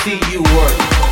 see you work.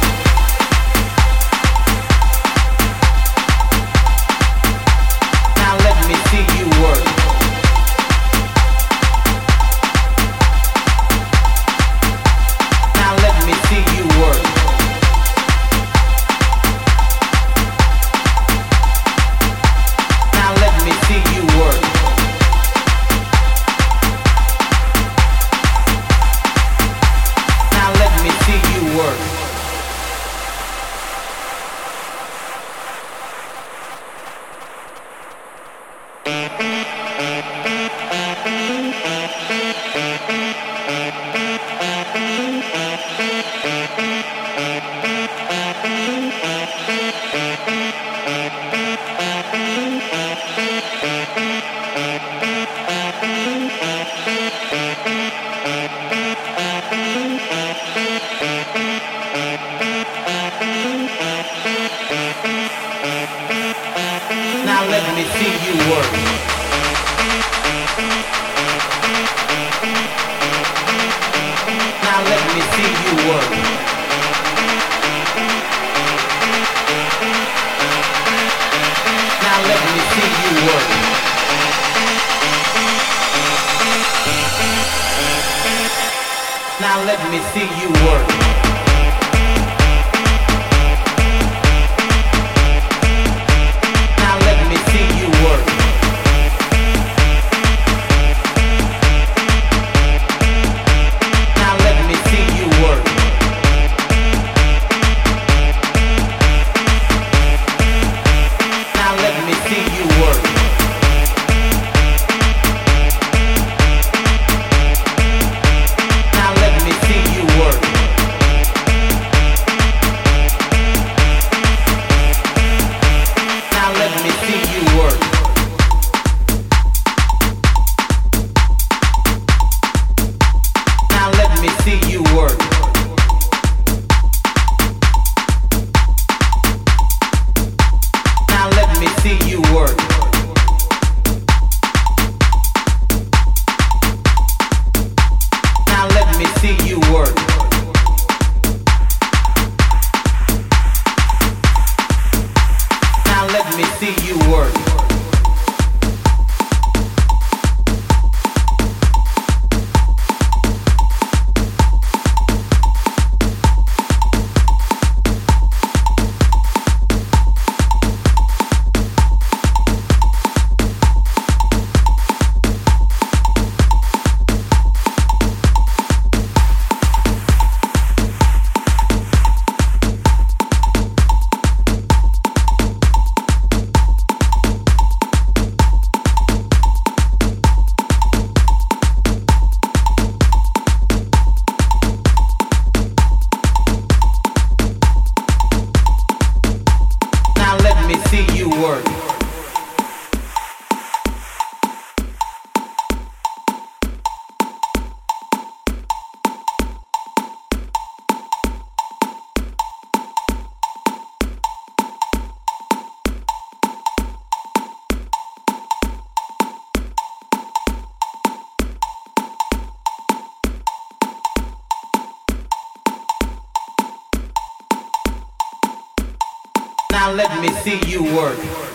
Now let me see you work. Now let me see you work. Now let me see you work. Now let me see you work. work. Now let me see you work.